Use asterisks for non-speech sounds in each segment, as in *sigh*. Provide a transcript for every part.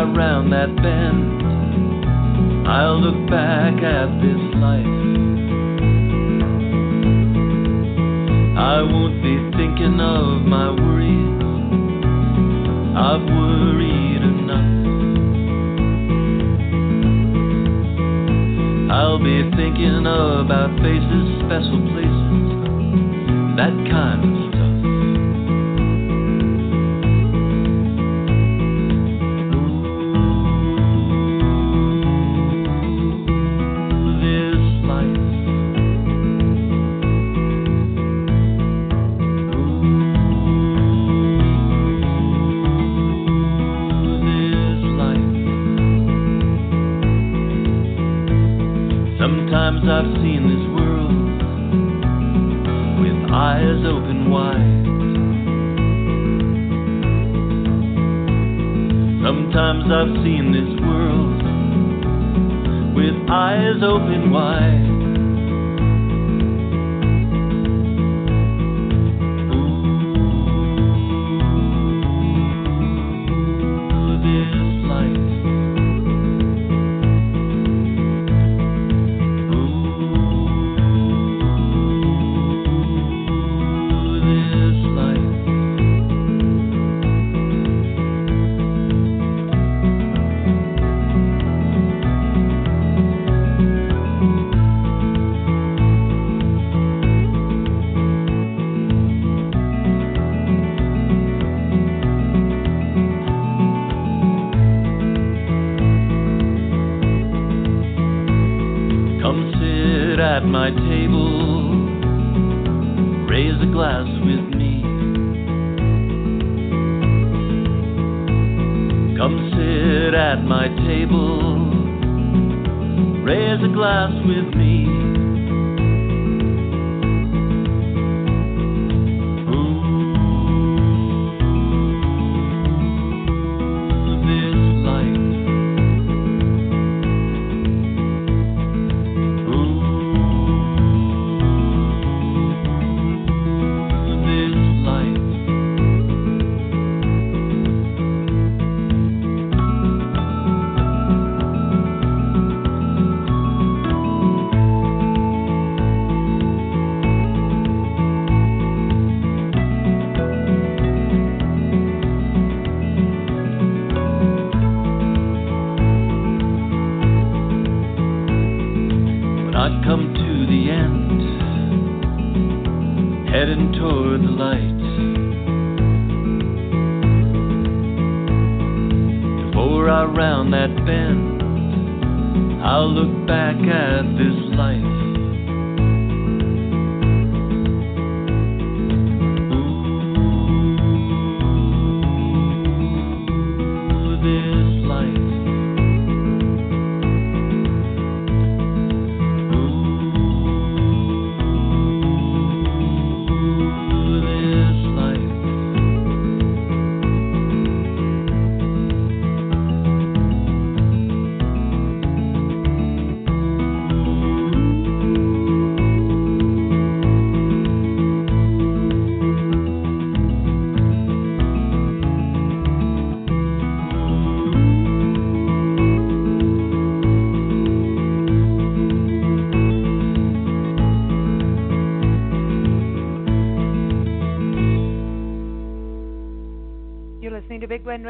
Before I round that bend, I'll look back at this life. I won't be thinking of my worries. I've worried enough. I'll be thinking about faces, special places, that kind of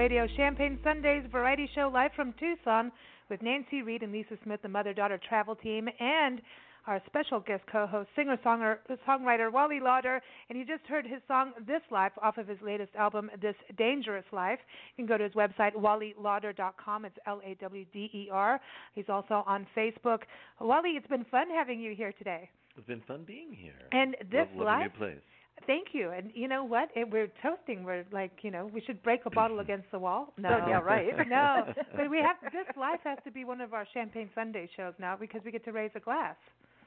Radio, Champagne Sundays variety show live from Tucson with Nancy Reed and Lisa Smith, the mother daughter travel team, and our special guest co-host, singer songwriter Wally Lawder, and you just heard his song "This Life" off of his latest album, "This Dangerous Life." You can go to his website wallylawder.com. It's L-A-W-D-E-R. He's also on Facebook. Wally, it's been fun having you here today. It's been fun being here. And this love life. New place. Thank you. And you know what? It, we're toasting. We're like, you know, we should break a bottle *clears throat* against the wall. No, yeah, right. no, but we have this life has to be one of our Champagne Sunday shows now because we get to raise a glass.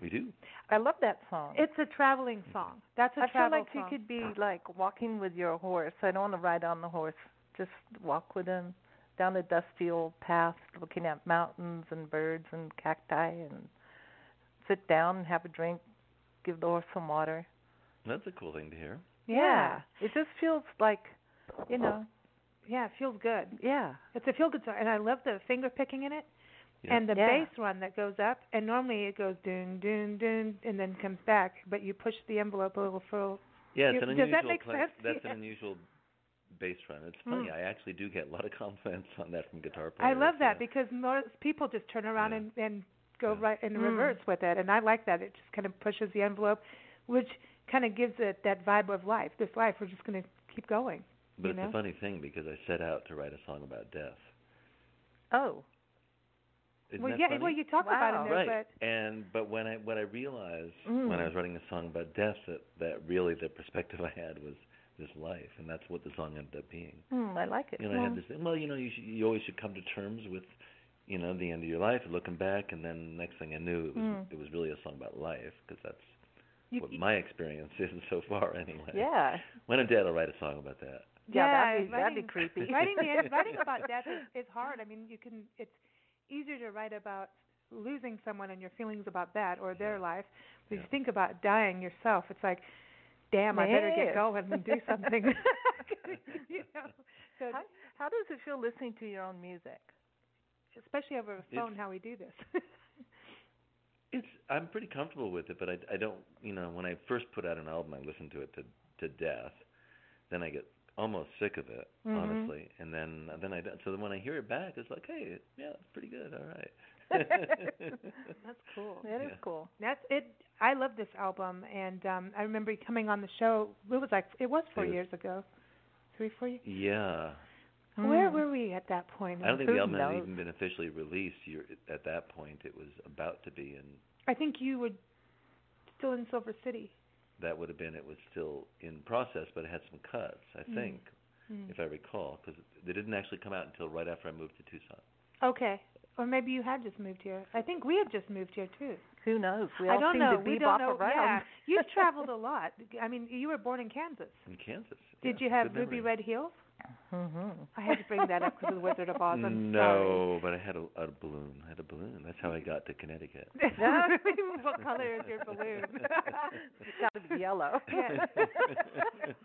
We do. I love that song. It's a traveling mm-hmm. song. That's a I feel like song. you could be like walking with your horse. I don't want to ride on the horse. Just walk with him down a dusty old path, looking at mountains and birds and cacti, and sit down and have a drink, give the horse some water. That's a cool thing to hear. Yeah. It just feels like, you know, Yeah, it feels good. yeah. It's a feel good song, and I love the finger picking in it. Yeah. And the Yeah. bass run that goes up, and normally it goes doon doon doon, and then comes back. But you push the envelope a little further. Yeah, it's You- an does unusual that make play- sense? That's Yeah. an unusual bass run. It's funny. Mm. I actually do get a lot of *laughs* compliments on that from guitar players. I love that uh, because most people just turn around Yeah. and and go Yeah. right in Mm. reverse with it, and I like that. It just kind of pushes the envelope, which kind of gives it that vibe of life. This life, we're just going to keep going. But it's know? a funny thing because I set out to write a song about death. Oh, Isn't well, yeah, funny? well, you talk about it in there, right. but And but when I what I realized Mm. when I was writing a song about death that that really the perspective I had was this life, and that's what the song ended up being. mm, I like it. You know, I had this thing. Well, you know, you should, you always should come to terms with, you know, the end of your life, looking back, and then next thing I knew, it was Mm. it was really a song about life because that's what my experience is so far, anyway. Yeah. When I'm dead, I'll write a song about that. Yeah, that'd be, writing, that'd be creepy. *laughs* writing the writing about death is, is hard. I mean, you can it's easier to write about losing someone and your feelings about that or their Yeah. life. But if you think about dying yourself, it's like, damn, I better get going and do something. *laughs* you know, so How, how does it feel listening to your own music? especially over a phone, It's- how we do this. *laughs* It's I'm pretty comfortable with it, but I I don't you know when I first put out an album, I listened to it to to death. Then I get almost sick of it, Mhm. honestly, and then then I don't- so then when I hear it back, it's like, hey, yeah, it's pretty good, all right. *laughs* That's cool. That is Yeah. cool. That's it. I love this album, and um I remember coming on the show. It was like it was four It was- years ago, three, four years. yeah, Where Mm. were we at that point? I don't think Who the album had even been officially released. You're, at that point, it was about to be, in. I think you were still in Silver City. that would have been it was still in process, but it had some cuts, I Mm. think, Mm. if I recall, because they didn't actually come out until right after I moved to Tucson. Okay. Or maybe you had just moved here. I think we had just moved here too. Who knows? We I don't seem know. to we don't know. around. Yeah, *laughs* you've traveled a lot. I mean, you were born in Kansas. In Kansas. Did yeah, you have good ruby memory. red heels? Hmm I had to bring that up because of the Wizard of Oz. I'm no, but I had a, a balloon. I had a balloon. That's how I got to Connecticut. *laughs* what color is your balloon? It's got to be yellow. *laughs* Yeah.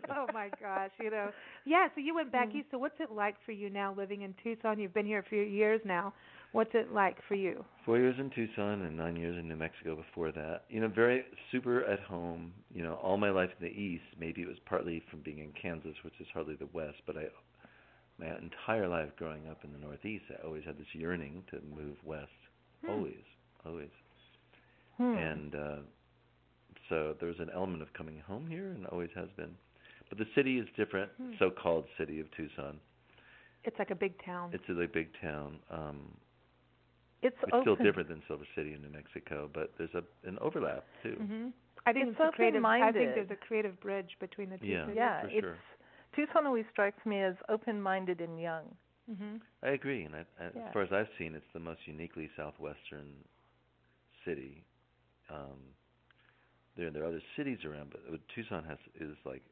oh my gosh, you know. Yeah, so you went back Mm. east. So what's it like for you now living in Tucson? You've been here a few years now. What's it like for you? Four years in Tucson and nine years in New Mexico before that. You know, very super at home. You know, all my life in the East. Maybe it was partly from being in Kansas, which is hardly the West, but I, my entire life growing up in the Northeast, I always had this yearning to move west. Hmm. Always, always. Hmm. And uh, so there's an element of coming home here, and always has been. But the city is different. Hmm. So-called city of Tucson. It's like a big town. It's a really big town. Um, it's it's still different than Silver City in New Mexico, but there's a an overlap too. Mhm. I think It's it's, a creative. I think there's a creative bridge between the two. Yeah. cities. Yeah, for it's sure. Tucson always strikes me as open-minded and young. Mhm. I agree, and I, I, Yeah. as far as I've seen, it's the most uniquely southwestern city. Um, there there are other cities around, but Tucson has is like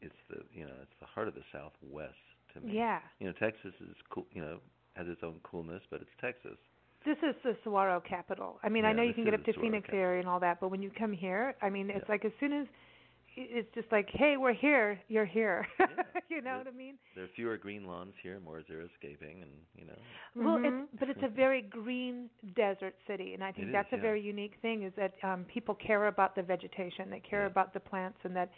it's the you know it's the heart of the Southwest to me. Yeah. You know, Texas is cool. You know, has its own coolness, but it's Texas. This is the saguaro capital. I mean, I know you can get up to Phoenix capital. area and all that, but when you come here, I mean, it's Yeah. like as soon as it's just like, hey, we're here, you're here. Yeah. *laughs* you know Yeah. what I mean? There are fewer green lawns here, more xeriscaping, and you know. Well, Mhm. it's but it's a very green desert city, and I think It is, that's a yeah. very unique thing is that um people care about the vegetation, they care Yeah. about the plants, and that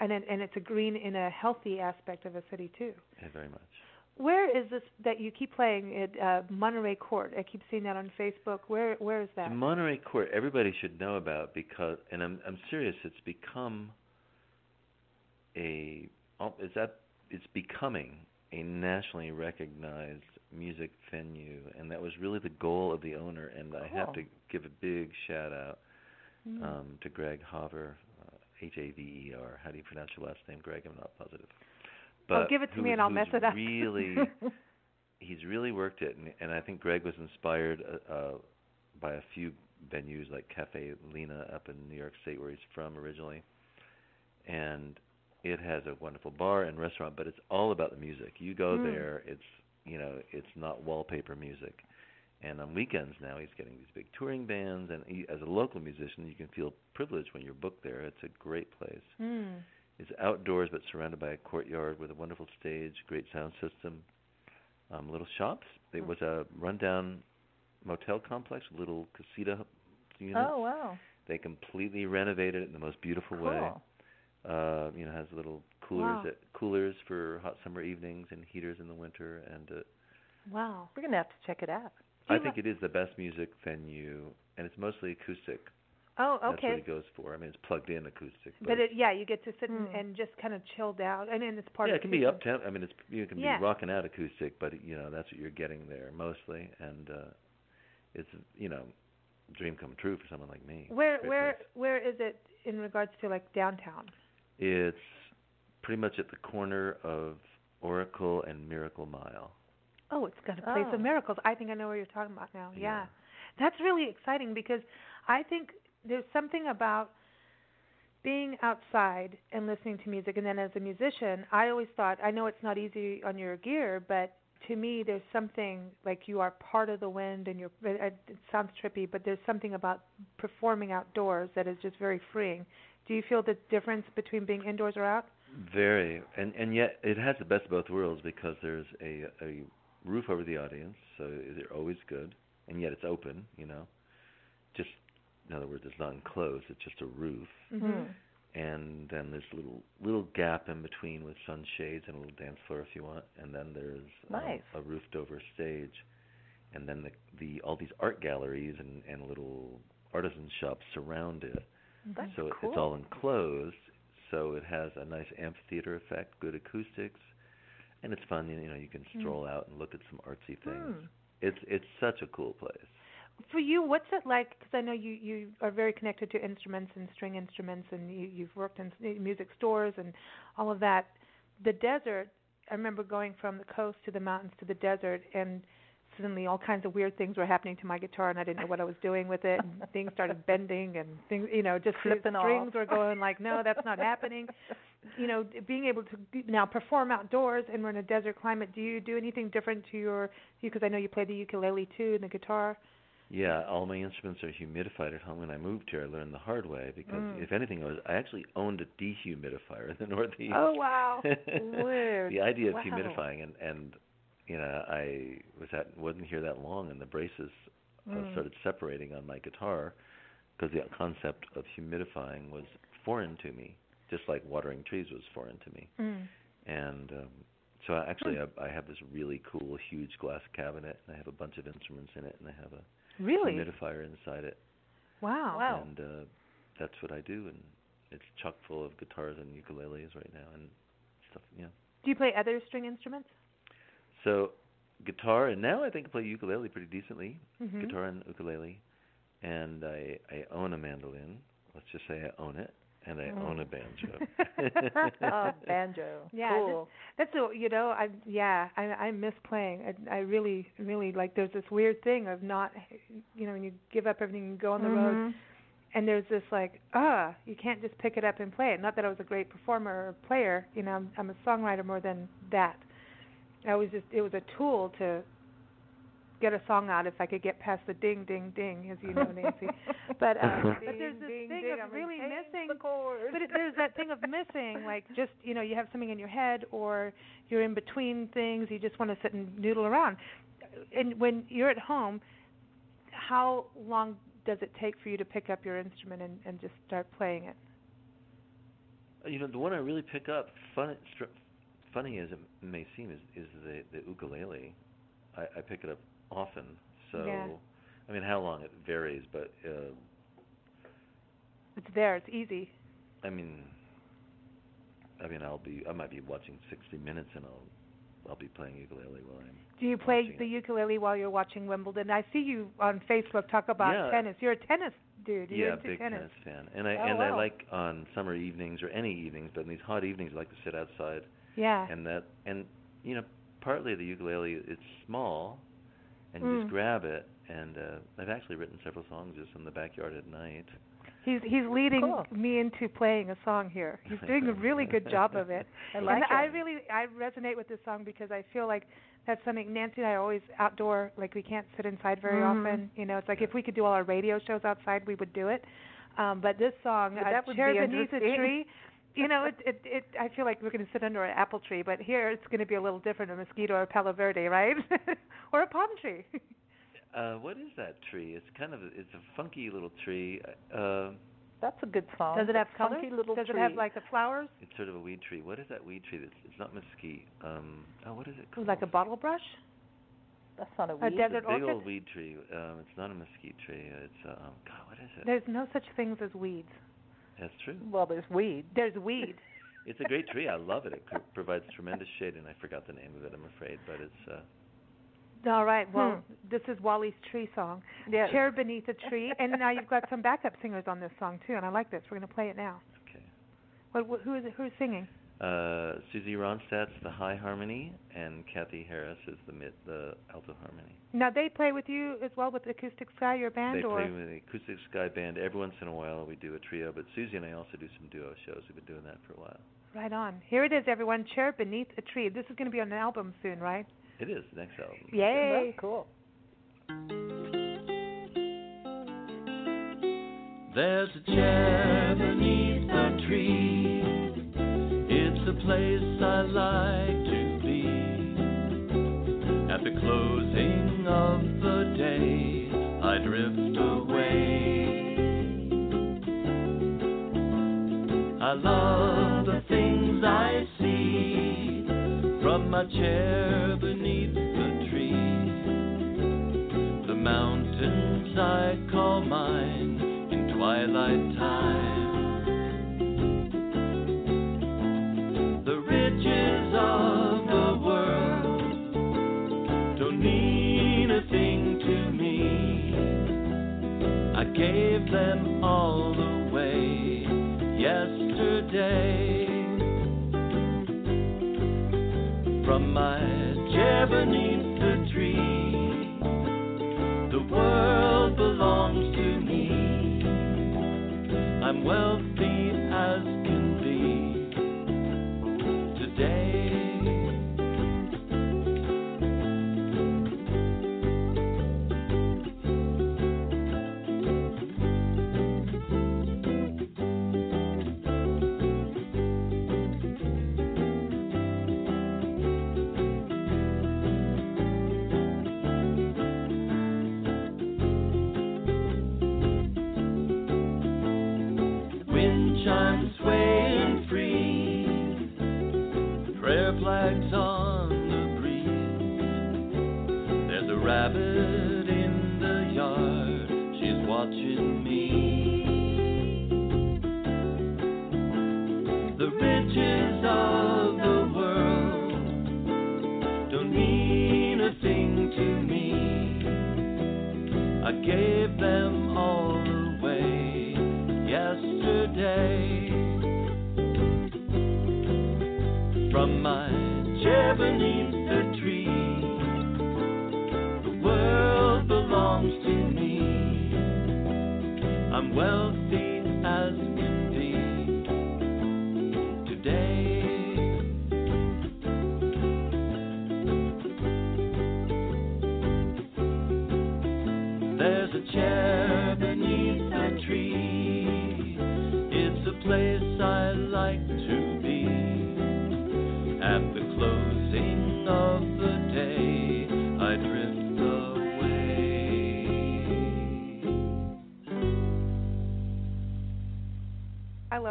and it, and it's a green in a healthy aspect of a city too. Yeah, very much. Where is this that you keep playing at uh, Monterey Court? I keep seeing that on Facebook. Where where is that? Monterey Court, everybody should know about because, and I'm I'm serious. It's become a, oh, is that it's becoming a nationally recognized music venue, and that was really the goal of the owner. And I have to give a big shout out Mm. um, to Greg Haver, uh, H A V E R. How do you pronounce your last name, Greg? I'm not positive. But oh, give it to me and I'll mess it up. Really, *laughs* he's really worked it, and, and I think Greg was inspired uh, uh, by a few venues like Cafe Lena up in New York State, where he's from originally, and it has a wonderful bar and restaurant, but it's all about the music. You go Mm. there, it's you know, it's not wallpaper music. And on weekends now, he's getting these big touring bands, and he, as a local musician, you can feel privileged when you're booked there. It's a great place. Mm. It's outdoors, but surrounded by a courtyard with a wonderful stage, great sound system, um, little shops. It Hmm. was a rundown motel complex, little casita units. oh wow. They completely renovated it in the most beautiful way. Cool. Uh, you know, has little coolers, Wow. at, coolers for hot summer evenings and heaters in the winter. And uh, Wow. We're gonna have to check it out. I think it is the best music venue, and it's mostly acoustic. Oh, okay. That's what okay. it goes for. I mean, it's plugged in acoustic. But it, yeah, you get to sit and, Hmm. and just kind of chilled out, and then it's part yeah, of it can be the up temp. I mean, it's you can Yeah. be rocking out acoustic, but you know that's what you're getting there mostly, and uh it's you know dream come true for someone like me. Where Great where place. where is it in regards to like downtown? It's pretty much at the corner of Oracle and Miracle Mile. Oh, it's got a place Oh. of miracles. I think I know where you're talking about now. Yeah. Yeah. That's really exciting because I think there's something about being outside and listening to music and then as a musician, I always thought I know it's not easy on your gear, but to me there's something like you are part of the wind and you're it, it sounds trippy, but there's something about performing outdoors that is just very freeing. Do you feel the difference between being indoors or out? Very, and and yet it has the best of both worlds because there's a a roof over the audience, so they're always good, and yet it's open. You know, just in other words, it's not enclosed; it's just a roof. Mhm. and then there's a little little gap in between with sunshades and a little dance floor if you want, and then there's um, a roofed over stage, and then the the all these art galleries and and little artisan shops surround it. That's so cool. it's all enclosed, so it has a nice amphitheater effect, good acoustics, and it's fun. You know, you can stroll out and look at some artsy things. Hmm. It's it's such a cool place. For you, what's it like? Because I know you you are very connected to instruments and string instruments, and you, you've worked in music stores and all of that. The desert. I remember going from the coast to the mountains to the desert, and suddenly all kinds of weird things were happening to my guitar, and I didn't know what I was doing with it. And things started *laughs* bending, and things, you know, just the Flipping strings off. were going like, no, that's not happening. You know, being able to now perform outdoors, and we're in a desert climate. Do you do anything different to your? Because I know you play the ukulele too and the guitar. Yeah, all my instruments are humidified at home. When I moved here, I learned the hard way because Mm. if anything, I was I actually owned a dehumidifier in the *laughs* Northeast. Oh wow. Weird. *laughs* the idea of Wow. humidifying and and you know I was at wasn't here that long and the braces uh, Mm. started separating on my guitar because the concept of humidifying was foreign to me, just like watering trees was foreign to me. Mm. And um, so I actually I, I have this really cool huge glass cabinet and I have a bunch of instruments in it and I have a Really? humidifier inside it Wow. Wow. and uh that's what I do and it's chock full of guitars and ukuleles right now and stuff yeah Do you play other string instruments? so guitar and now I think I play ukulele pretty decently Mhm. guitar and ukulele and I I own a mandolin let's just say I own it and I own a banjo *laughs* oh, banjo. Yeah, Cool. That's a, you know, I yeah, I I miss playing. I I really really like there's this weird thing of not you know, when you give up everything and go on the road Mhm. and there's this like, ah, you can't just pick it up and play it. Not that I was a great performer or player, you know, I'm I'm a songwriter more than that. I was just it was a tool to get a song out if I could get past the ding ding ding, as you know, Nancy. *laughs* But uh, but there's this Ding, thing ding, of I'm really missing change the chord. but it, there's that thing of missing, like just you know, you have something in your head, or you're in between things. You just want to sit and noodle around. And when you're at home, how long does it take for you to pick up your instrument and, and just start playing it? You know, the one I really pick up, fun, str- funny as it may seem, is is the the ukulele. I, I pick it up often. So, Yeah. I mean, how long it varies, but uh, It's there. It's easy. I mean, I mean, I'll be I might be watching 60 Minutes and I'll I'll be playing ukulele while I'm. Do you play the it. ukulele while you're watching Wimbledon? I see you on Facebook talk about Yeah. tennis. You're a tennis dude. You're yeah, big tennis. fan, and I Oh, and I like on summer evenings or any evenings, but in these hot evenings, I like to sit outside Yeah. and that and you know partly the ukulele it's small and Mm. just grab it and uh I've actually written several songs just in the backyard at night. He's he's leading Cool. me into playing a song here. He's *laughs* doing a really good job of it. *laughs* I like and it. I really I resonate with this song because I feel like that's something Nancy and I always outdoor. Like we can't sit inside very Mhm. often. You know, it's like if we could do all our radio shows outside, we would do it. Um, but this song, But uh, that would "Chair be Beneath a. Tree," you know, it, it it I feel like we're going to sit under an apple tree, but here it's going to be a little different, a mosquito or a palo verde, right? *laughs* or a palm tree. *laughs* Uh what is that tree? It's kind of a, it's a funky little tree. Uh That's a good song. Does it have That color? funky little Does tree. it have like the flowers? it's sort of a weed tree. What is that weed tree? That's it's not mesquite. Um oh what is it called? Like a bottle brush? That's not a weed. a weed. desert It's a big orchid? old weed tree. Um it's not a mesquite tree. It's uh, um god, what is it? There's no such things as weeds. That's true. Well, there's weed. There's weed. *laughs* It's a great tree. I love it. It pro- provides tremendous shade and I forgot the name of it, I'm afraid, but it's uh All right. Well, Hmm. this is Wally's tree song. Yeah. Chair beneath a tree, and now you've got some backup singers on this song too, and I like this. We're going to play it now. okay. What, what, who is it? Who's singing? Uh, Susie Ronstadt's the high harmony, and Kathy Harris is the mid, the alto harmony. Now they play with you as well with Acoustic Sky, your band, they or play with the acoustic sky band every once in a while. We do a trio, but Susie and I also do some duo shows. We've been doing that for a while. right on. Here it is, everyone. Chair beneath a tree. This is going to be on an album soon, right? It is the next album. Yay! That's cool. There's a chair beneath the tree. Place I like to be. At the closing of the day, I drift away. I love the things I see from my chair beneath the tree. The mountains I call mine in twilight time. Gave them all away yesterday. From my chair beneath the tree, the world belongs to me. I'm wealthy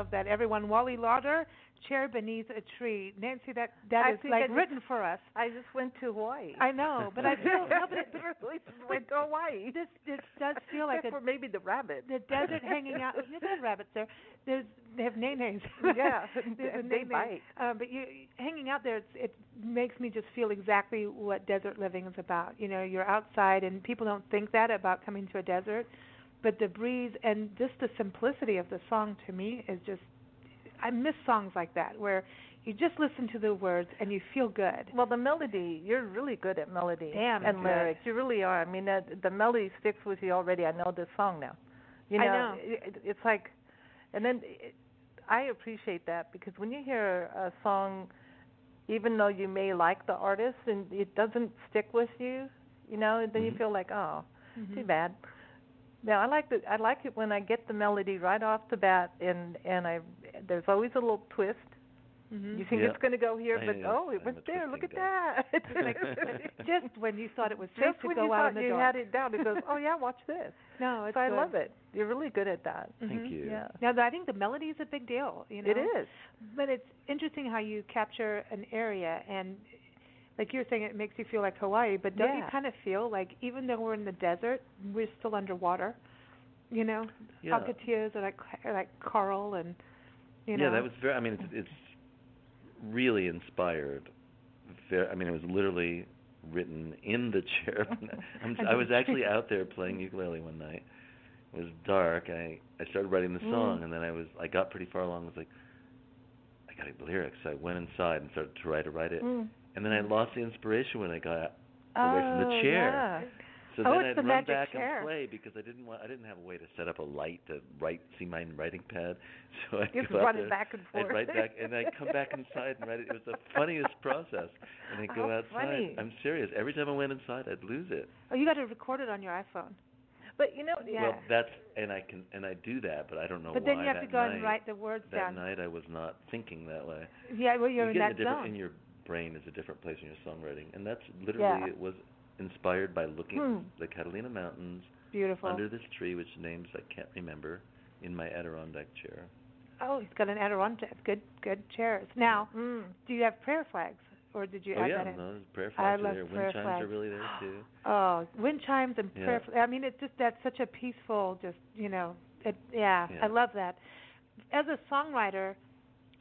love that. Everyone, Wally Lawder, Chair Beneath a Tree. Nancy, that that I is like just- written for us. I just went to Hawaii. I know, but I feel no, but it, *laughs* but really went to Hawaii. this this does feel like Except a for maybe the rabbit. the desert hanging out. Yeah, there's rabbits there. There's they have name names. *laughs* Yeah, *laughs* there's a and they bite. Um, but you hanging out there, it's, it makes me just feel exactly what desert living is about. You know, you're outside, and people don't think that about coming to a desert, but the breeze and just the simplicity of the song to me is just. I miss songs like that where you just listen to the words and you feel good. Well, the melody, you're really good at melody Damn and good. lyrics. You really are. I mean, that, the melody sticks with you already. I know this song now. You know, I know. It, it's like, and then it, I appreciate that because when you hear a song, even though you may like the artist and it doesn't stick with you, you know, then you Mhm. feel like, oh, Mhm. too bad. Now I like the I like it when I get the melody right off the bat, and and I there's always a little twist. Mhm. You think Yeah. it's going to go here, but am- oh, it I'm was there. Look at guy. that. *laughs* *laughs* Just when you thought it was safe just to when go you out thought in the you dark. had it down, it goes, oh yeah, watch this. No, it's so I good. love it. You're really good at that. Thank Mhm. you. Yeah, Now, I think the melody is a big deal. You know, it is. But it's interesting how you capture an area, and like you're saying, it makes you feel like Hawaii. But don't you kind of feel like even though we're in the desert, we're still underwater? You know, Yeah. cockatiels are like are like coral, and you know. yeah, that was very. I mean, it's, it's really inspired. Very, I mean, it was literally written in the chair. *laughs* I'm, I was actually out there playing ukulele one night. It was dark. I I started writing the song, Mm. and then I was I got pretty far along. I was like, I got the lyrics. So I went inside and started to try to write it, Mm. And then I lost the inspiration when I got away from the Oh, chair. Yeah. So Oh, then I'd the run back chair. and play because I didn't want I didn't have a way to set up a light to write see my writing pad. *laughs* So I'd You have go out run there, it back and I'd forth. write back and I'd come back inside and write it. It was the *laughs* funniest process. And I'd go How outside. funny. I'm serious. Every time I went inside I'd lose it. oh, you got to record it on your iPhone. But you know, Yeah. Well that's and I can and I do that, but I don't know but why But then you have to go night, and write the words that down. night I was not thinking that way. Yeah, well, you're you in that zone. in your brain is a different place in your songwriting. And that's literally Yeah. it was inspired by looking Hmm. at the Catalina Mountains Beautiful. under this tree, which names I can't remember, in my Adirondack chair. oh, he's got an Adirondack. Good, good chairs. Now, mm. do you have prayer flags, or did you oh add yeah, that in? no, prayer I flags are love there. prayer Wind chimes flags. are really there too. *gasps* Oh, wind chimes and Yeah. prayer. fl- I mean, it's just that's such a peaceful, just you know, it. Yeah, Yeah. I love that. As a songwriter,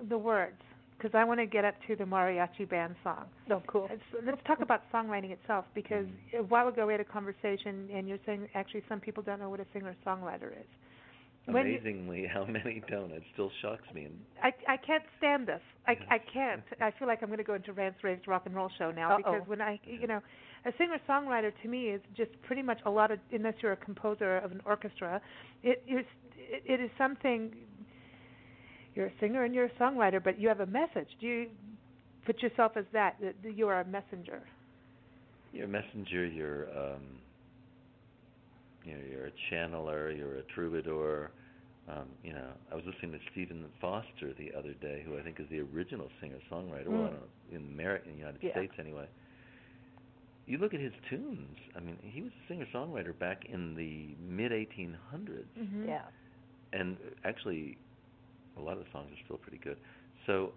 the words, because I want to get up to the mariachi band song. Oh, cool. Let's, let's talk about songwriting itself, because Mm-hmm. a while ago we had a conversation, and you're saying actually some people don't know what a singer-songwriter is. When you- Amazingly, how many don't? It still shocks me. And I I can't stand this. I Yes. I can't. I feel like I'm going to go into Rance Rave's rock and roll show now Uh-oh. because when I you know, a singer songwriter to me is just pretty much a lot of unless you're a composer of an orchestra, it is it, it is something. You're a singer and you're a songwriter, but you have a message. Do you put yourself as that? That that you are a messenger. you're a messenger. You're, um, you know, you're a channeler. You're a troubadour. Um, you know, I was listening to Stephen Foster the other day, who I think is the original singer-songwriter. Well, I Mm. don't know, in America, in the United Yeah. States anyway. You look at his tunes. I mean, he was a singer-songwriter back in the mid 1800s. Mm-hmm. Yeah. and actually a lot of the songs are still pretty good so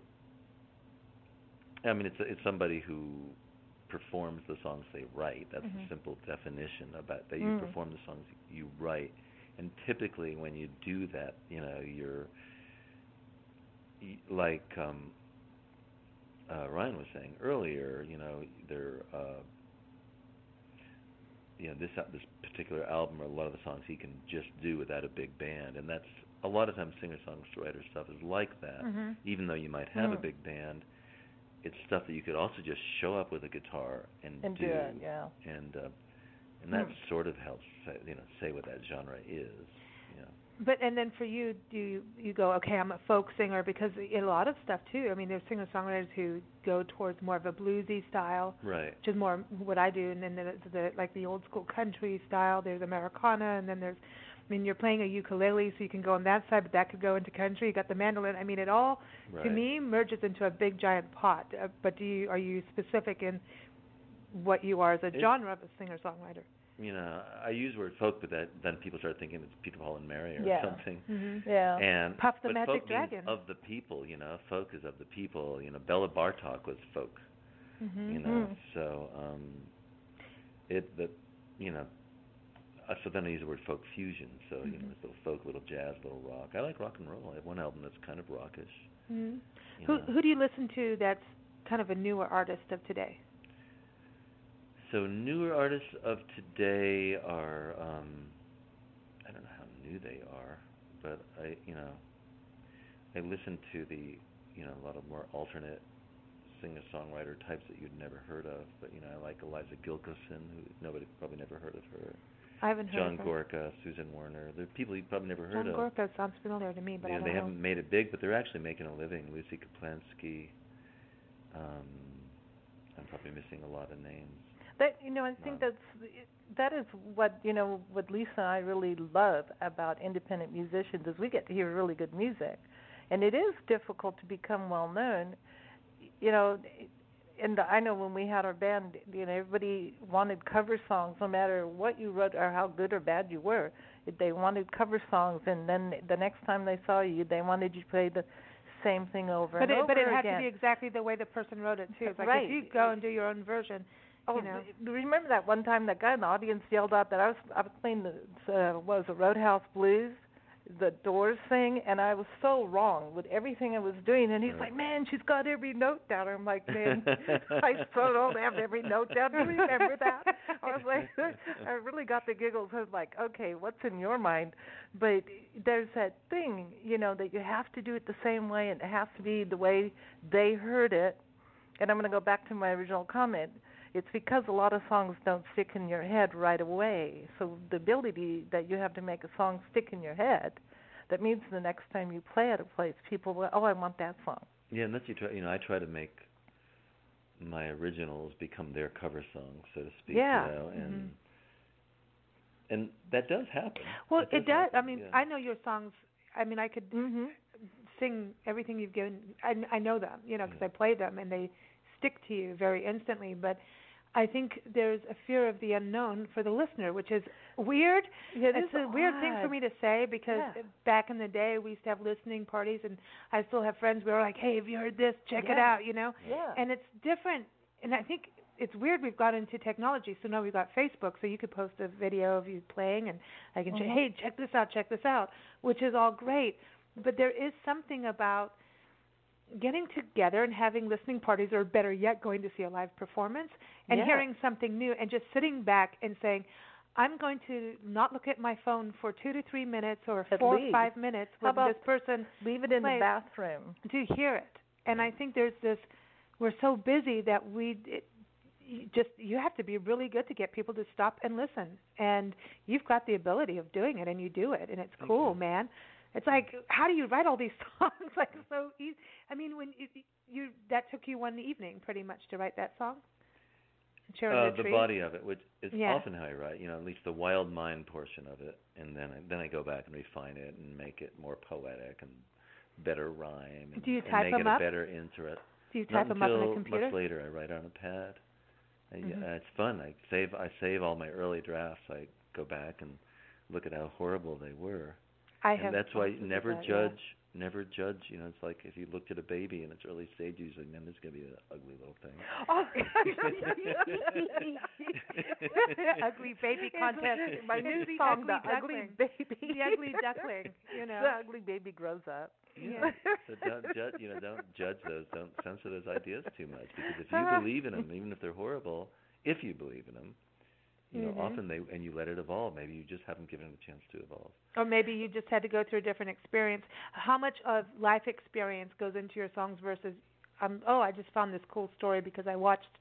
i mean it's it's somebody who performs the songs they write that's Mhm. the simple definition about that you Mm. perform the songs you write and typically when you do that you know you're y- like um uh Ryan was saying earlier you know they're uh you know this uh, this particular album or a lot of the songs he can just do without a big band and that's a lot of times singer songwriter stuff is like that Mm-hmm. even though you might have a Mm. big band it's stuff that you could also just show up with a guitar and, And do it. Yeah. and uh and that Mm. sort of helps say, you know say what that genre is you know But and then for you, do you, you go okay? I'm a folk singer because a lot of stuff too. I mean, there's singer songwriters who go towards more of a bluesy style, right which is more what I do, and then there's the like the old school country style. There's Americana, and then there's, I mean, you're playing a ukulele, so you can go on that side, but that could go into country. You got the mandolin. I mean, it all right to me merges into a big giant pot. Uh, but do you are you specific in what you are as a It- genre of a singer songwriter? you know, I use word folk, but that then people start thinking it's Peter Paul and Mary or Yeah. something. Mhm. Yeah. And Puff the Magic folk means Dragon. of the people, you know. Folk is of the people. You know, Bela Bartok was folk. Mhm. You know, Mhm. so um, it the, you know, so then I use the word folk fusion. So you know, Mhm. it's little folk, little jazz, little rock. I like rock and roll. I have one album that's kind of rockish. Mhm. Who know. who do you listen to that's kind of a newer artist of today? So newer artists of today are um I don't know how new they are, but I you know I listen to the you know a lot of more alternate singer songwriter types that you'd never heard of. But you know I like Eliza Gilkyson, who nobody probably never heard of her. I haven't heard John of. Gorka, Susan Werner. They're people you've probably never heard John of. John Gorka sounds familiar to me, but you I don't they know. haven't made it big, but they're actually making a living. Lucy Kaplansky. Um, I'm probably missing a lot of names. That you know, I think No. that's that is what you know what Lisa and I really love about independent musicians is we get to hear really good music, and it is difficult to become well known. You know, and I know when we had our band, you know, everybody wanted cover songs, no matter what you wrote or how good or bad you were. They wanted cover songs, and then the next time they saw you, they wanted you to play the same thing over But and it, over but it had again. to be exactly the way the person wrote it too. It's like Right. if you go and do your own version, Oh, you know. remember that one time that guy in the audience yelled out that I was I was playing the uh, what was it Roadhouse Blues, the Doors thing, and I was so wrong with everything I was doing, and he's Right. like, "Man, she's got every note down." I'm like, "Man, *laughs* I so don't have every note down. Do you remember that?" I was like, *laughs* *laughs* I really got the giggles. I was like, "Okay, what's in your mind?" But there's that thing, you know, that you have to do it the same way, and it has to be the way they heard it. And I'm going to go back to my original comment it's because a lot of songs don't stick in your head right away. So the ability that you have to make a song stick in your head, that means the next time you play at a place, people will, oh, I want that song. Yeah, and that's you try. You know, I try to make my originals become their cover songs, so to speak. Yeah. You know, and Mhm. and that does happen. Well, That it does. I mean, yeah. I know your songs. I mean, I could Mhm. sing everything you've given. I, I know them, you know, because Yeah. I play them and they stick to you very instantly. But I think there's a fear of the unknown for the listener, which is weird. Yeah, it's is a weird thing for me to say because Yeah. back in the day we used to have listening parties, and I still have friends. We were like, "Hey, have you heard this? Check it out," you know. Yeah. And it's different. And I think it's weird we've got into technology. So now we've got Facebook, so you could post a video of you playing, and I can say, Mhm. "Hey, check this out, check this out," which is all great. But there is something about getting together and having listening parties, or better yet, going to see a live performance and Yeah. hearing something new, and just sitting back and saying. I'm going to not look at my phone for two to three minutes or At four or five minutes with this person Leave it in the bathroom. to hear it. And I think there's this we're so busy that we it, you just you have to be really good to get people to stop and listen. And you've got the ability of doing it and you do it and it's Thank cool, you. man. It's like how do you write all these *laughs* songs like so easy? I mean when you, you that took you one evening pretty much to write that song? Uh, the, the body of it, which is Yeah. often how I write. You know, at least the wild mind portion of it, and then I, then I go back and refine it and make it more poetic and better rhyme. And, Do you and type make them it up? a better interest. Do you Not type them up on a computer? much later. I write on a pad. I, Mhm. uh, it's fun. I save I save all my early drafts. I go back and look at how horrible they were. I and have that's why never that, yeah. judge never judge you know it's like if you looked at a baby in its early stages and then there's going to be an ugly little thing Oh, *laughs* *laughs* Ugly baby contest. *laughs* My new the song, ugly The Ugly. Baby. The ugly duckling, you know. The ugly baby grows up. Yeah. so don't judge you know don't judge those don't censor those ideas too much because if you Uh-huh. believe in them even if they're horrible if you believe in them you know Mhm. often they and you let it evolve maybe you just haven't given it a chance to evolve Or maybe you just had to go through a different experience. How much of life experience goes into your songs versus, um, oh, I just found this cool story because I watched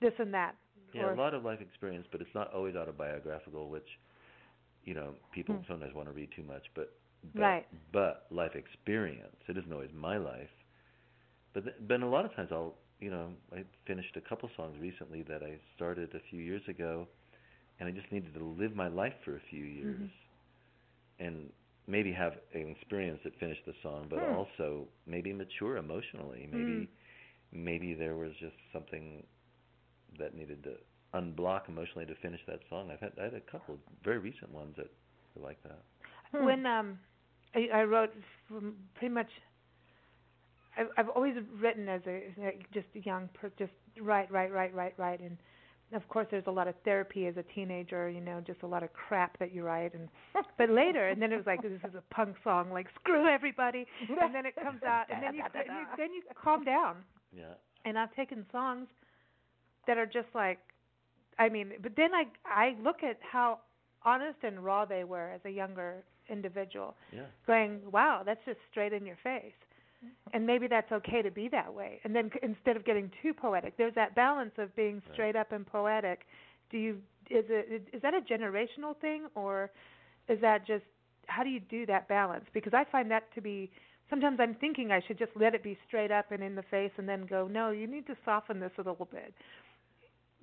this and that. Yeah, or, a lot of life experience, but it's not always autobiographical, which you know people Hmm. sometimes want to read too much. But but, Right. but life experience. It isn't always my life, but th- but a lot of times I'll you know I finished a couple songs recently that I started a few years ago, and I just needed to live my life for a few years, Mhm. and maybe have an experience that finished the song, but Hmm. also maybe mature emotionally. Maybe maybe there was just something that needed to unblock emotionally to finish that song. I've had I had a couple of very recent ones that were like that. Hmm. When um, I, I wrote from pretty much. I've, I've always written as a like, just a young, per, just write, write, write, write, write, and of course there's a lot of therapy as a teenager. You know, just a lot of crap that you write, and but later, and then it was like this is a punk song, like screw everybody, and then it comes out, and then you, *laughs* then you then you calm down. Yeah. and I've taken songs that are just like I mean, but then I I look at how honest and raw they were as a younger individual, Yeah. going, "Wow, that's just straight in your face." And maybe that's okay to be that way. And then instead of getting too poetic, there's that balance of being straight up and poetic. Do you is it is that a generational thing or is that just how do you do that balance? Because I find that to be sometimes I'm thinking I should just let it be straight up and in the face and then go, no, you need to soften this a little bit.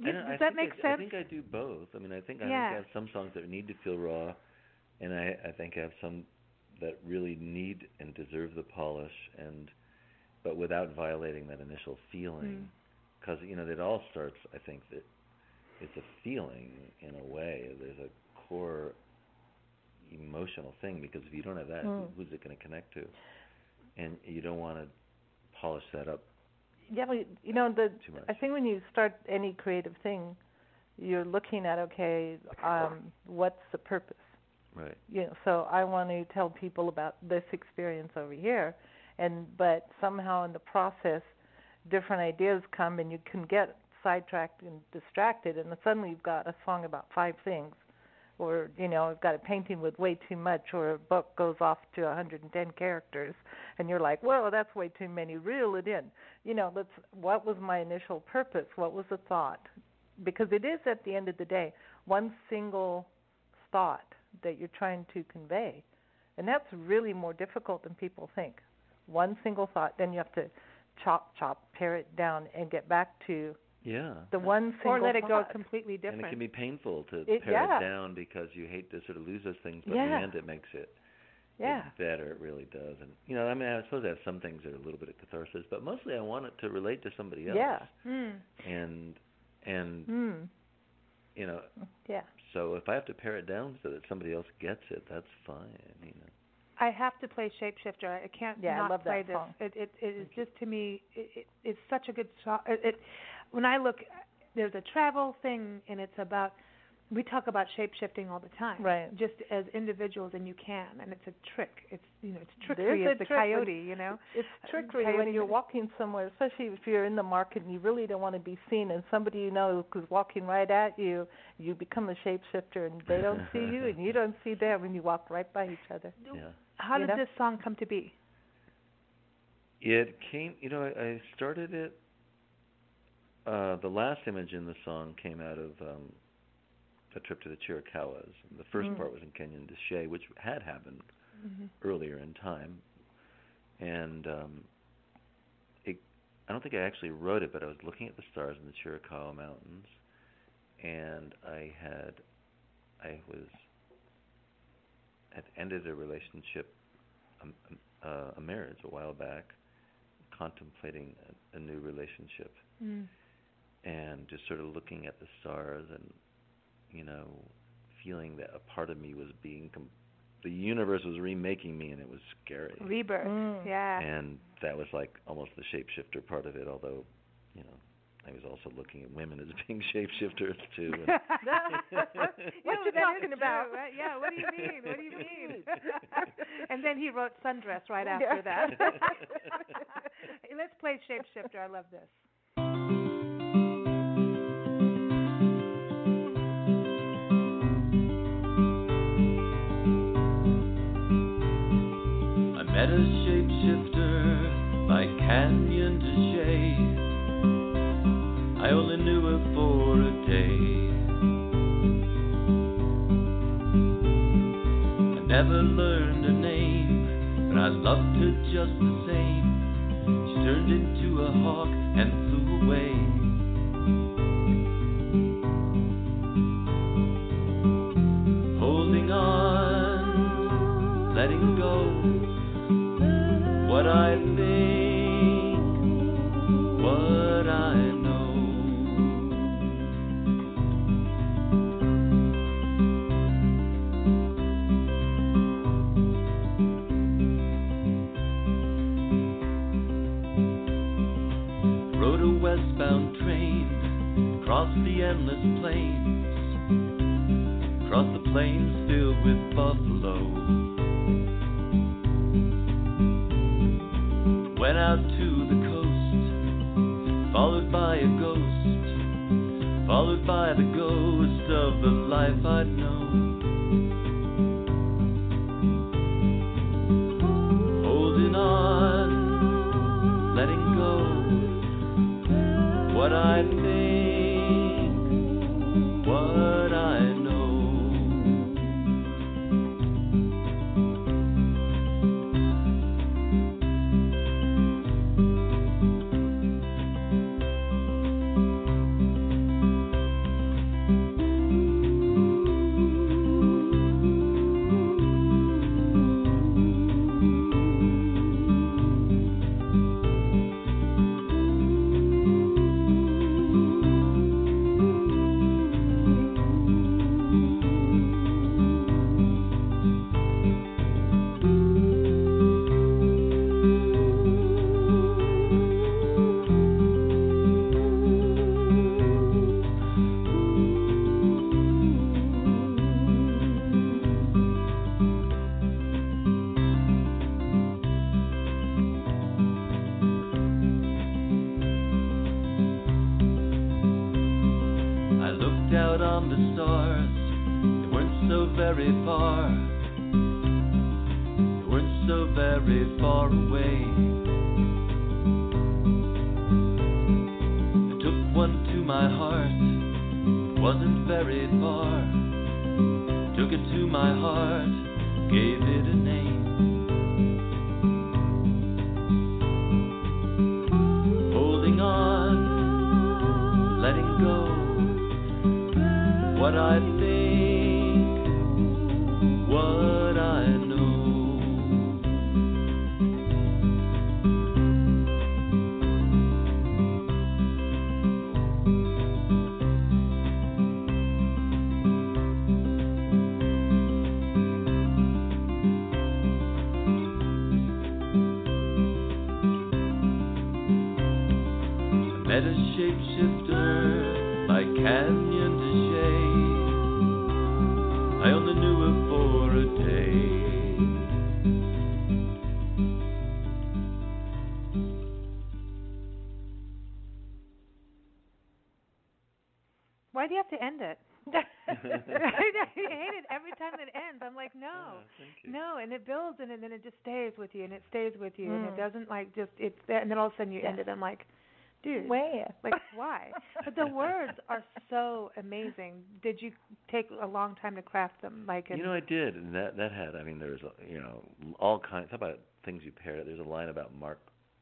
And I does that make I, sense? I think I do both. I mean, I think I, Yeah. think I have some songs that need to feel raw, and I I think I have some that really need and deserve the polish, and but without violating that initial Mm. feeling, because you know it all starts. I think that it's a feeling in a way. There's a core emotional thing because if you don't have that, Mm. who's it going to connect to? And you don't want to polish that up Yeah, well, you know the too much. I think when you start any creative thing, you're looking at okay, um, what's the purpose? Right. You know, so I want to tell people about this experience over here, and but somehow in the process, different ideas come, and you can get sidetracked and distracted, and suddenly you've got a song about five things, or you know, you've got a painting with way too much, or a book goes off to 110 characters, and you're like, whoa, that's way too many. Reel it in. You know, let's. What was my initial purpose? What was the thought? Because it is at the end of the day one single thought that you're trying to convey. And that's really more difficult than people think. One single thought, then you have to chop, chop, pare it down, and get back to Yeah. the one single thought. or let it go thought. completely different. And it can be painful to It- pare yeah. it down because you hate to sort of lose those things, but in the end it makes it, Yeah. it better. It really does. And you know, I mean, I suppose I have some things that are a little bit of catharsis, but mostly I want it to relate to somebody else. Yeah. mm. And and Mm. You know, Yeah. so if I have to pare it down so that somebody else gets it, that's fine. You know. I have to play Shapeshifter. I can't Yeah, I love play that this. song. It it it is just to me it, it it's such a good song. It, it when I look there's a travel thing and it's about we talk about shape shifting all the time. Right. Just as individuals and you can and it's a trick. It's you know, it's There's trickery a of the trick when- coyote, you know. It's Uh, trickery coyote when you're walking somewhere, especially if you're in the market and you really don't want to be seen, and somebody you know who's walking right at you, you become a shapeshifter, and they don't see you, and you don't see them, and you walk right by each other. Yeah. How You did know? this song come to be? It came, you know, I, I started it. Uh, the last image in the song came out of um, a trip to the Chiricahuas. The first Mm. part was in Canyon de Chelly, which had happened Mm-hmm. earlier in time, and um, it. I don't think I actually wrote it, but I was looking at the stars in the Chiricahua Mountains, and I had, I was, had ended a relationship, um, um, uh, a marriage a while back, contemplating a, a new relationship, Mm. and just sort of looking at the stars and, you know, feeling that a part of me was being com- the universe was remaking me and it was scary Rebirth. Mm. Yeah. and that was like almost the shapeshifter part of it although you know i was also looking at women as *laughs* being shapeshifters too *laughs* and- *laughs* What Yeah, you that talking about? true, right? Yeah, what do you mean? What do you mean? and then he wrote Sundress right Yeah. after that. Let's play Shapeshifter. I love this. Met a shapeshifter by Canyon de Chelly. I only knew her for a day. I never learned her name, but I loved her just the same. She turned into a hawk and flew away. Far. Doesn't like just it's there and then all of a sudden you end Yeah. it. I'm like, dude, Where? like why? But the *laughs* words are so amazing. Did you take a long time to craft them? Like, You know, I did, and that that had. I mean, there's a- you know all kinds. How about things you pair? There's a line about Mark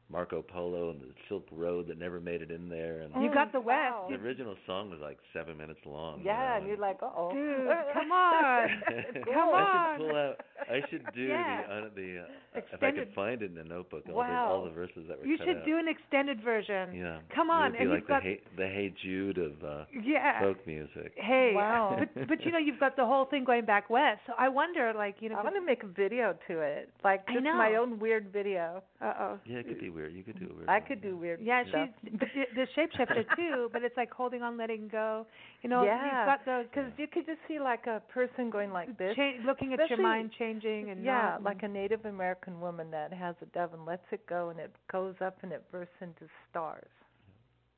Marco Polo and the Silk Road that never made it in there, and you got the West. wow. the original song was like seven minutes long. you Yeah, know, and you're like, uh oh. Dude, *laughs* come on. *laughs* Come on. I should pull out. I should do Yeah. the uh, the uh, if I could find it in the notebook. All Wow. the all the verses that were You cut should out. do an extended version. Yeah. Come It on, would be and like you've got the hey, the Hey Jude of uh, yeah. folk music. Hey, Wow. but but you know you've got the whole thing going back west. So I wonder, like you know, I want to make a video to it, like I just my own weird video. uh oh. Yeah, it could be weird. You could do weird. I could do weird Yeah, stuff. she's the, the shapeshifter *laughs* too, but it's like holding on, letting go. You know, yeah, you've got those because you could just see like a person going like this. cha- looking at your mind changing and yeah, not, like mm-hmm. a Native American woman that has a dove and lets it go, and it goes up and it bursts into stars.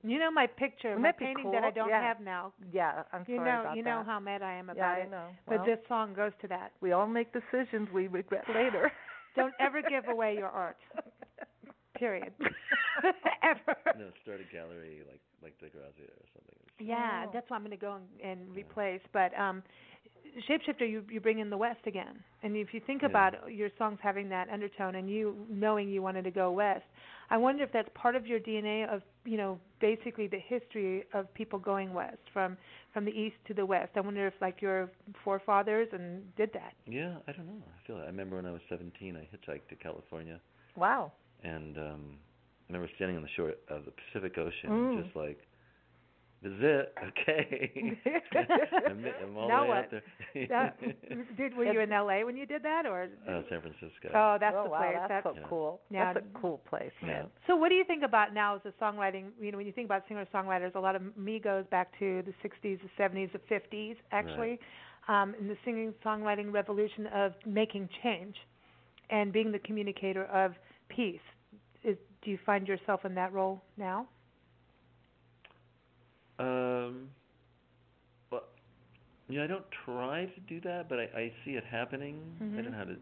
you know my picture, Wouldn't my that be painting that I don't Yeah. have now. Yeah, I'm You sorry know, about you know that. how mad I am about yeah, about I it. know. But this song goes to that. we all make decisions we regret later. Don't ever give away your art. *laughs* Period. *laughs* *laughs* ever. No, start a gallery like like DeGrazia or something. Yeah, Oh. that's what I'm going to go and, and replace. But um, Shapeshifter, you you bring in the West again, and if you think Yeah. about your songs having that undertone, and you knowing you wanted to go West, I wonder if that's part of your DNA of you know basically the history of people going West from from the East to the West. I wonder if like your forefathers and did that. Yeah, I don't know. I feel it. I remember when I was 17, I hitchhiked to California, wow. And um I remember standing on the shore of the Pacific Ocean, Mm. just like This is it. *laughs* Okay. I'm, I'm all Now the way what? out there. That, *laughs* did were you in L.A. when you did that, or? uh, San Francisco. Oh, that's oh the wow, place. that's, That's so Yeah. cool. Yeah. That's a cool place, Yeah. man. So what do you think about now as a songwriting? You know, when you think about singer-songwriters, a lot of me goes back to the 60s, the 70s, the 50s, actually, um, in the singing-songwriting revolution of making change and being the communicator of peace. Is, do you find yourself in that role now? Um, well, you know, I don't try to do that, but I, I see it happening. I Mhm. don't know how to,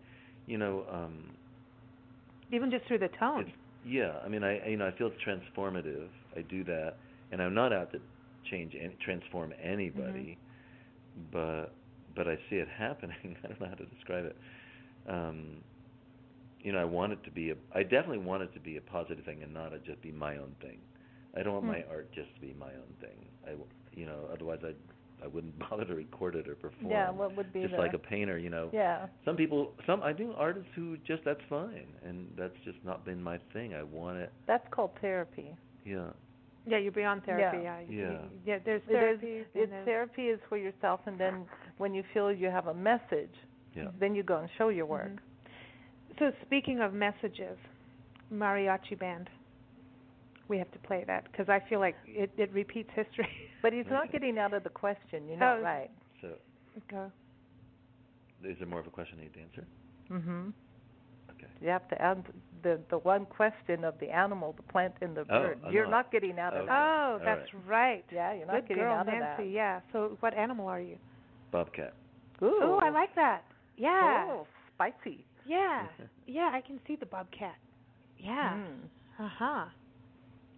you know, um, Even just through the tone. yeah. I mean, I, I you know I feel it's transformative. I do that, and I'm not out to change any, transform anybody, but but I see it *laughs* happening. I don't know how to describe it. Um, you know, I want it to be a. I definitely want it to be a positive thing and not a, just be my own thing. I don't want Hmm. my art just to be my own thing. I, w- you know, otherwise I I wouldn't *laughs* bother to record it or perform. Yeah, what would be just the like a painter, you know. Yeah. Some people, some I do artists who just that's fine, and that's just not been my thing. I want it, That's called therapy. yeah, yeah, you're beyond therapy. Yeah. you- Yeah. yeah. There's There's- therapy. and It's there's- therapy is for yourself, and then when you feel you have a message, yeah. then you go and show your work. Mhm. So speaking of messages, mariachi band. We have to play that because I feel like it, it repeats history. *laughs* But he's not getting out of the question. You know, Oh. right? So, Go. is there more of a question I need to answer? Mm-hmm. Okay. You have to answer the the one question of the animal, the plant, and the Oh, bird. I'm You're not- not getting out of okay. that. Oh, that's right. right. Yeah, you're not Good getting girl, out of Nancy. that. Yeah. So, what animal are you? Bobcat. Ooh, Oh, I like that. Yeah. Oh, spicy. Yeah. *laughs* Yeah, I can see the bobcat. Yeah. Mm. Uh huh.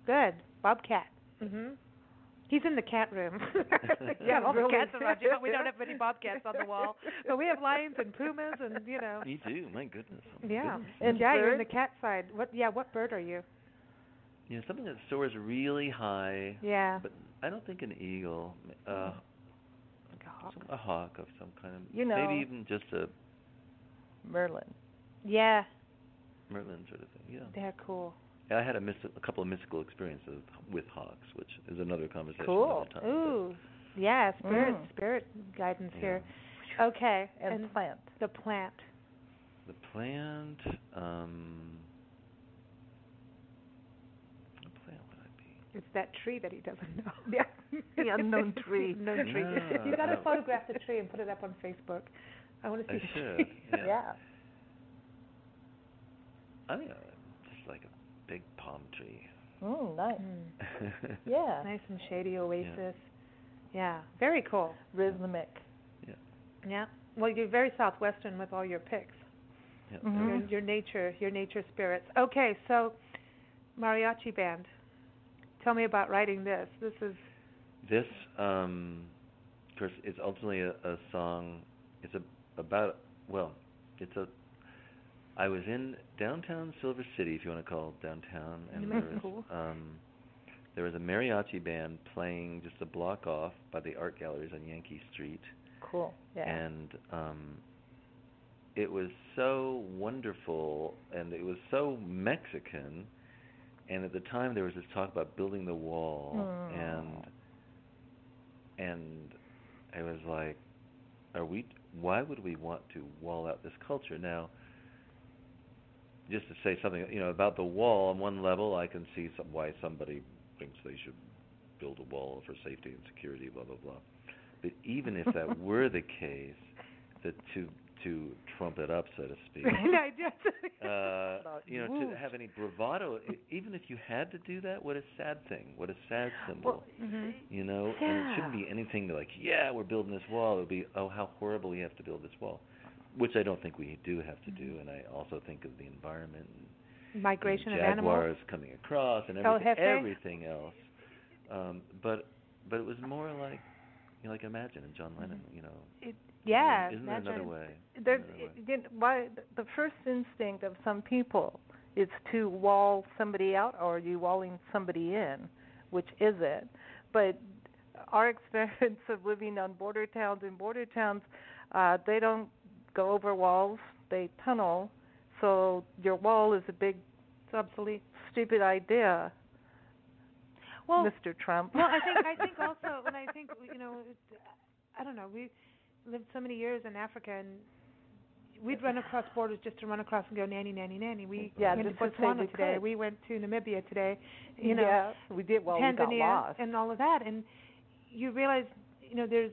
Good. Bobcat. Mhm. He's in the cat room. *laughs* *laughs* Yeah, got all the cats around you, but we don't have any bobcats on the wall. But we have lions and pumas, and you know. You do, my goodness. oh my Yeah. goodness. And yeah, you're in the cat side. What? Yeah. What bird are you? You know, something that soars really high, Yeah. but I don't think an eagle. Uh, Like a hawk. some, a hawk of some kind. Of, You know- maybe even just a Merlin. Yeah. merlin sort of thing. Yeah. They're cool. Yeah, I had a, mysti- a couple of mystical experiences with hawks, which is another conversation Cool. another time. Ooh. Yeah. Spirit. Mm. Spirit guidance Yeah. here. Okay. And, plant. the plant. The plant, um, what plant would I be? It's that tree that he doesn't know. Yeah. *laughs* The unknown tree. unknown tree. No, you got to photograph the tree and put it up on Facebook. I want to see I *laughs* the should. Yeah. Yeah. I think uh, just like a big palm tree. Mm, nice. Mm. *laughs* Yeah. Nice and shady oasis. Yeah. Very cool. Rhythmic. Yeah. Yeah. Well, you're very southwestern with all your picks. yeah, Mhm. Your, your nature, your nature spirits. Okay, so mariachi band. Tell me about writing this. This is This, um, of course, it's ultimately a, a song. It's a about well, it's a. I was in downtown Silver City, if you want to call it downtown, and there was um, there was a mariachi band playing just a block off by the art galleries on Yankie Street, Cool. Yeah. and um, it was so wonderful, and it was so Mexican. And at the time, there was this talk about building the wall, Hmm. and and I was like, "Are we? Why would we want to wall out this culture now?" Just to say something, you know, about the wall. On one level, I can see some, why somebody thinks they should build a wall for safety and security, blah blah blah. But even if that *laughs* were the case, that to to trump it up, so to speak, *laughs* I just *laughs* uh, you know, to have any bravado, even if you had to do that, what a sad thing, what a sad symbol, Well, Mhm. you know. And it shouldn't be anything like, yeah, we're building this wall. It would be, oh, how horrible we have to build this wall, which I don't think we do have to do. Mm-hmm. And I also think of the environment and migration and of animals. jaguars coming across and Oh, everything, everything else. Um, but but it was more like, you know, like Imagine and John Lennon, you know. It, yeah. Isn't there another imagine- way? There's, Another way. why the first instinct of some people is to wall somebody out, or are you walling somebody in? Which is it? But our *laughs* experience of living on border towns and border towns, uh, they don't go over walls; they tunnel. So your wall is a big, It's obsolete. stupid idea. well, Mr. Trump. well, I think I think *laughs* also when I think you know, I don't know. We lived so many years in Africa, and we'd run across borders just to run across and go nanny, nanny, nanny. We Yeah, went to Botswana we today. could. We went to Namibia today. You know, yeah, we did. Well, we got Tanzania lost. and all of that, and you realize, you know, there's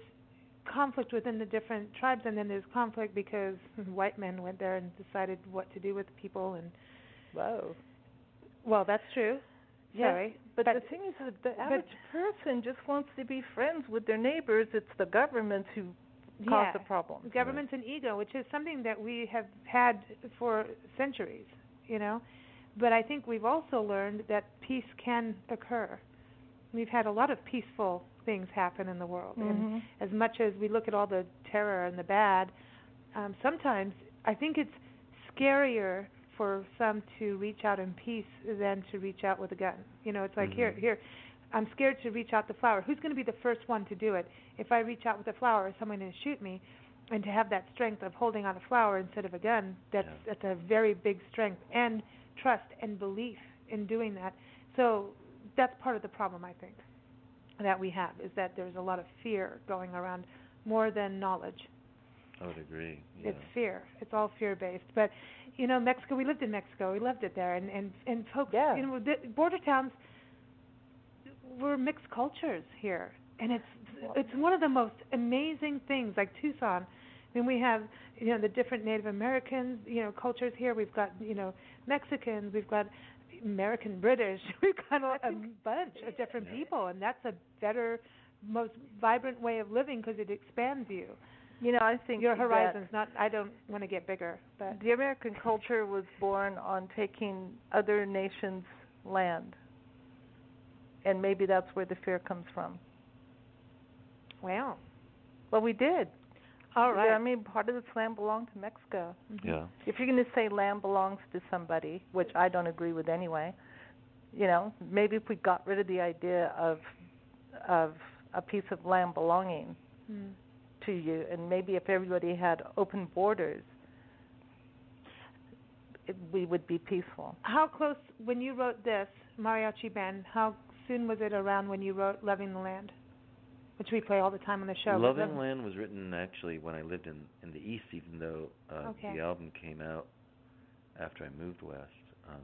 conflict within the different tribes, and then there's conflict because white men went there and decided what to do with people, and Whoa. well, that's true. Sorry, But, but the thing is that the average person just wants to be friends with their neighbors. It's the governments who cause yeah, the problem. government's an ego, which is something that we have had for centuries, you know. But I think we've also learned that peace can occur. We've had a lot of peaceful things happen in the world, and Mhm. as much as we look at all the terror and the bad, um, sometimes I think it's scarier for some to reach out in peace than to reach out with a gun. You know, it's like here, Mhm. here, I'm scared to reach out the flower. Who's going to be the first one to do it? If I reach out with a flower, is someone going to shoot me? And to have that strength of holding on a flower instead of a gun, that's Yeah. that's a very big strength and trust and belief in doing that. So that's part of the problem I think that we have is that there's a lot of fear going around more than knowledge. I would agree. Yeah. It's fear. It's all fear based. But you know, Mexico. We lived in Mexico. We loved it there, and and and folks. Yeah. You know, the border towns. We're mixed cultures here, and it's it's one of the most amazing things. Like Tucson, I mean, we have you know the different Native Americans, you know, cultures here. We've got you know Mexicans. We've got American British. *laughs* We've got a, a bunch of different people, and that's a better, most vibrant way of living because it expands you You know, I think your horizons not i don't want to get bigger but the American culture was born on taking other nations' land, and maybe that's where the fear comes from. wow Well, we did. all right Yeah, I mean, part of this land belonged to Mexico. Mhm. Yeah. If you're going to say land belongs to somebody, which I don't agree with anyway, you know, maybe if we got rid of the idea of of a piece of land belonging Mm. to you, and maybe if everybody had open borders, it, we would be peaceful. how close when you wrote this mariachi band how soon was it around when you wrote loving the land which we play all the time on the show Loving Loving- Land was written actually when I lived in in the east, even though uh, Okay. the album came out after I moved west. Um,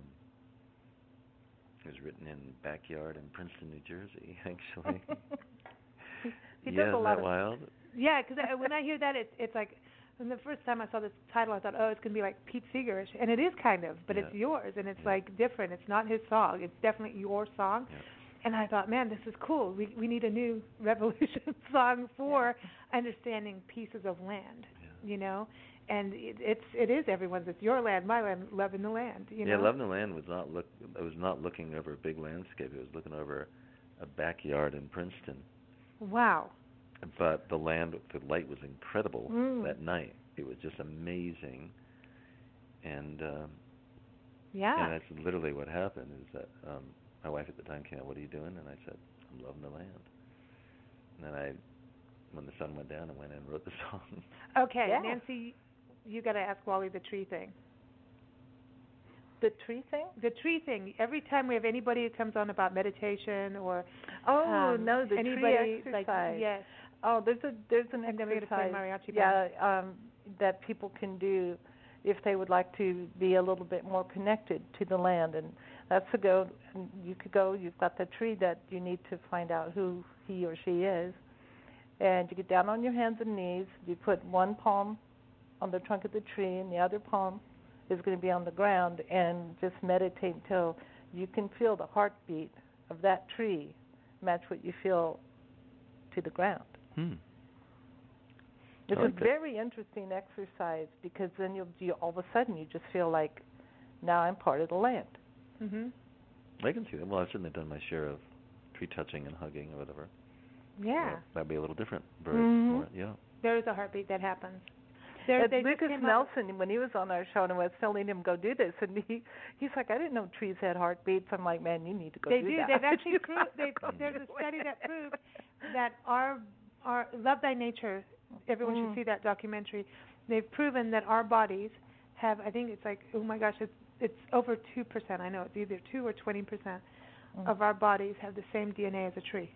it was written in backyard in Princeton, New Jersey, *laughs* actually. *laughs* yeah, isn't that wild? yeah because when i hear that it's it's like when the first time i saw this title i thought oh it's going to be like pete seegerish and it is kind of but it's yours and it's Yeah. like different it's not his song it's definitely your song Yeah. And I thought, man, this is cool. We we need a new *laughs* revolution *laughs* song for understanding pieces of land, Yeah. you know. And it, it's it is everyone's. It's your land, my land, loving the land. You know. yeah, know. Loving the Land was not look. I was not looking over a big landscape. It was looking over a backyard in Princeton. Wow. But the land, the light was incredible Mm. that night. It was just amazing. And um, Yeah. And that's literally what happened. Is that um, my wife at the time came out, "What are you doing?" And I said, "I'm loving the land." And then I, when the sun went down, I went in and wrote the *laughs* song. okay, Yeah. Nancy, you got to ask Wally the tree thing. the tree thing. The tree thing. Every time we have anybody who comes on about meditation or Oh um, no, the anybody tree like exercise. yes, Oh, there's a there's an And then we're gonna play exercise. mariachi yeah, um, that people can do if they would like to be a little bit more connected to the land, and that's to go. You could go. You've got the tree that you need to find out who he or she is, and you get down on your hands and knees. You put one palm on the trunk of the tree, and the other palm is going to be on the ground, and just meditate until you can feel the heartbeat of that tree match what you feel to the ground. Hmm. It's like a that. very interesting exercise because then you'll you all of a sudden you just feel like now I'm part of the land. Mhm. I can see that. Well, I've certainly done my share of tree touching and hugging or whatever. Yeah. So that'd be a little different version Mhm. for it. Yeah. There is a heartbeat that happens. There, they just Lucas came out- Nelson, when he was on our show, and I was telling him go do this, and he he's like, I didn't know trees had heartbeats. I'm like, man, you need to go They do do. that. They've actually *laughs* proved. They, to there's do a *laughs* study it. that proved that our our love thy nature. Everyone Mm. should see that documentary. They've proven that our bodies have. I think it's like oh my gosh, it's it's over two percent. I know it's either two or twenty percent mm. of our bodies have the same DNA as a tree.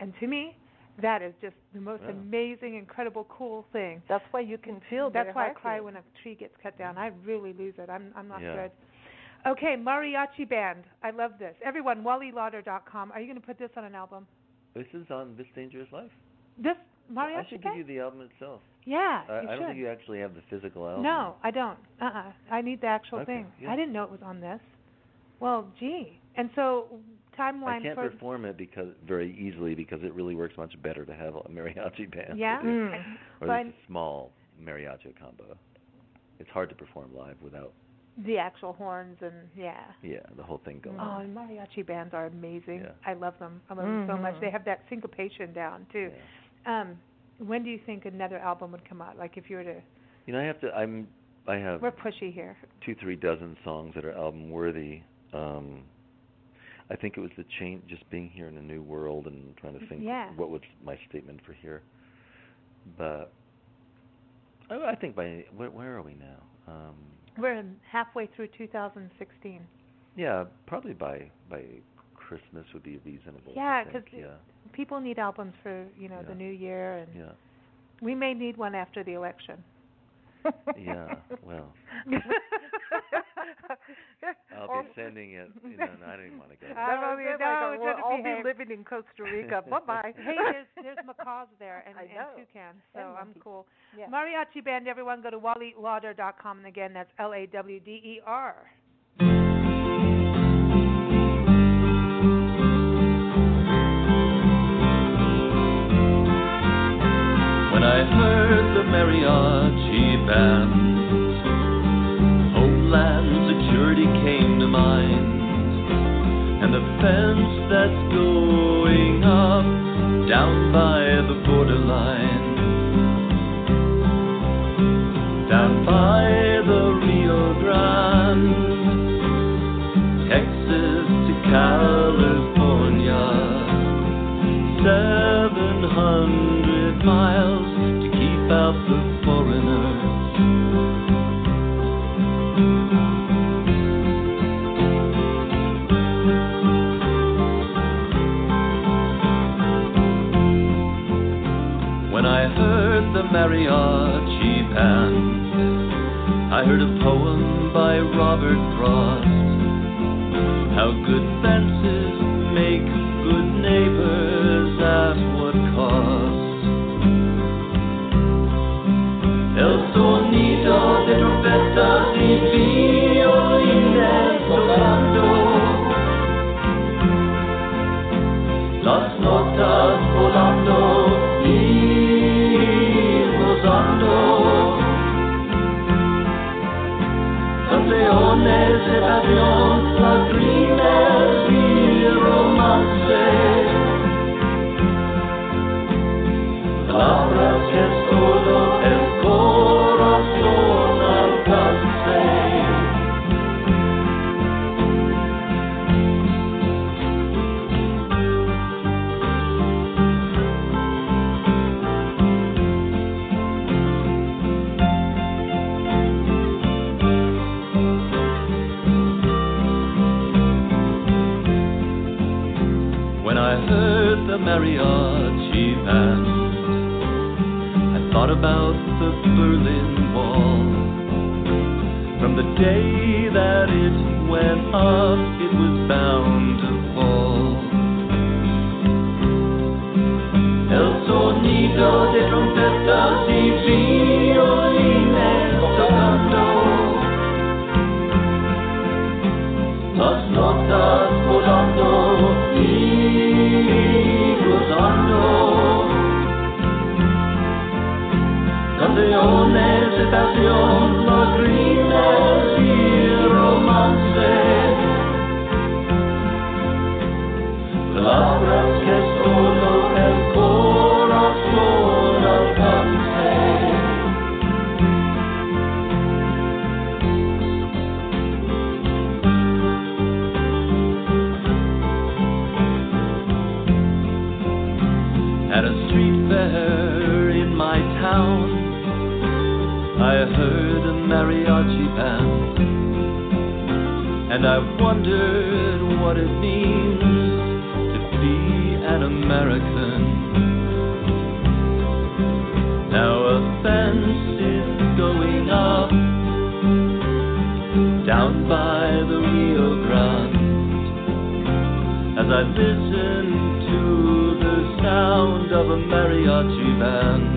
And to me, that is just the most Yeah. amazing, incredible, cool thing. That's why you can feel that. That's why I cry when a tree gets cut down. I really lose it. I'm I'm not Yeah. good. Okay, mariachi band. I love this. Everyone, WallyLawder.com. Are you going to put this on an album? This is on This Dangerous Life. This mariachi I should give you the album itself. yeah, I, you I don't should. think you actually have the physical album. No, I don't. Uh-uh. I need the actual Okay, thing. yeah. I didn't know it was on this. Well, gee. And so timeline I can't for perform it because very easily because it really works much better to have a mariachi *laughs* band. Yeah? Mm. Or But- a small mariachi combo. It's hard to perform live without the actual horns and yeah. yeah the whole thing going. Oh, and mariachi bands are amazing. Yeah. I love them. I love them so much. Mhm. They have that syncopation down too. Yeah. Um, when do you think another album would come out? Like if you were to, You know, I have to. I'm. I have we're pushy here. two, three dozen songs that are album worthy. Um, I think it was the change, just being here in a new world and trying to think Yeah. what was my statement for here. But I, I think by where, where are we now? Um, We're halfway through 2016. yeah, probably by by Christmas would be reasonable. Yeah, to 'cause think. yeah, People need albums for you know the new year, and yeah, we may need one after the election. yeah. Well, *laughs* I'll be sending it. You know, no, I don't even want to go. *laughs* I That's don't even I'm know, saying, like, it's we'll all behave. be living in Costa Rica. *laughs* bye bye. hey, there's there's macaws there and, I and know. toucans, so And I'm monkeys. cool. Yeah. Mariachi band, everyone go to wallylawder.com, and again that's L A W D E R. the mariachi band, Homeland Security came to mind, and the fence that's going up down by the borderline, down by the Rio Grande, Texas to California. Out the foreigners. When I heard the mariachi band, I heard a poem by Robert Frost. How good Canciones de pasión, lágrimas y about the Berlin Wall. From the day that it went up, it was bound to fall. El sonido de trompetas y violines tocando. Las notas volando y estación es estación, los gritos y romance. Palabras que solo el corazón. Mariachi band. And I wondered what it means to be an American. Now a fence is going up down by the Rio Grande as I listen to the sound of a mariachi band.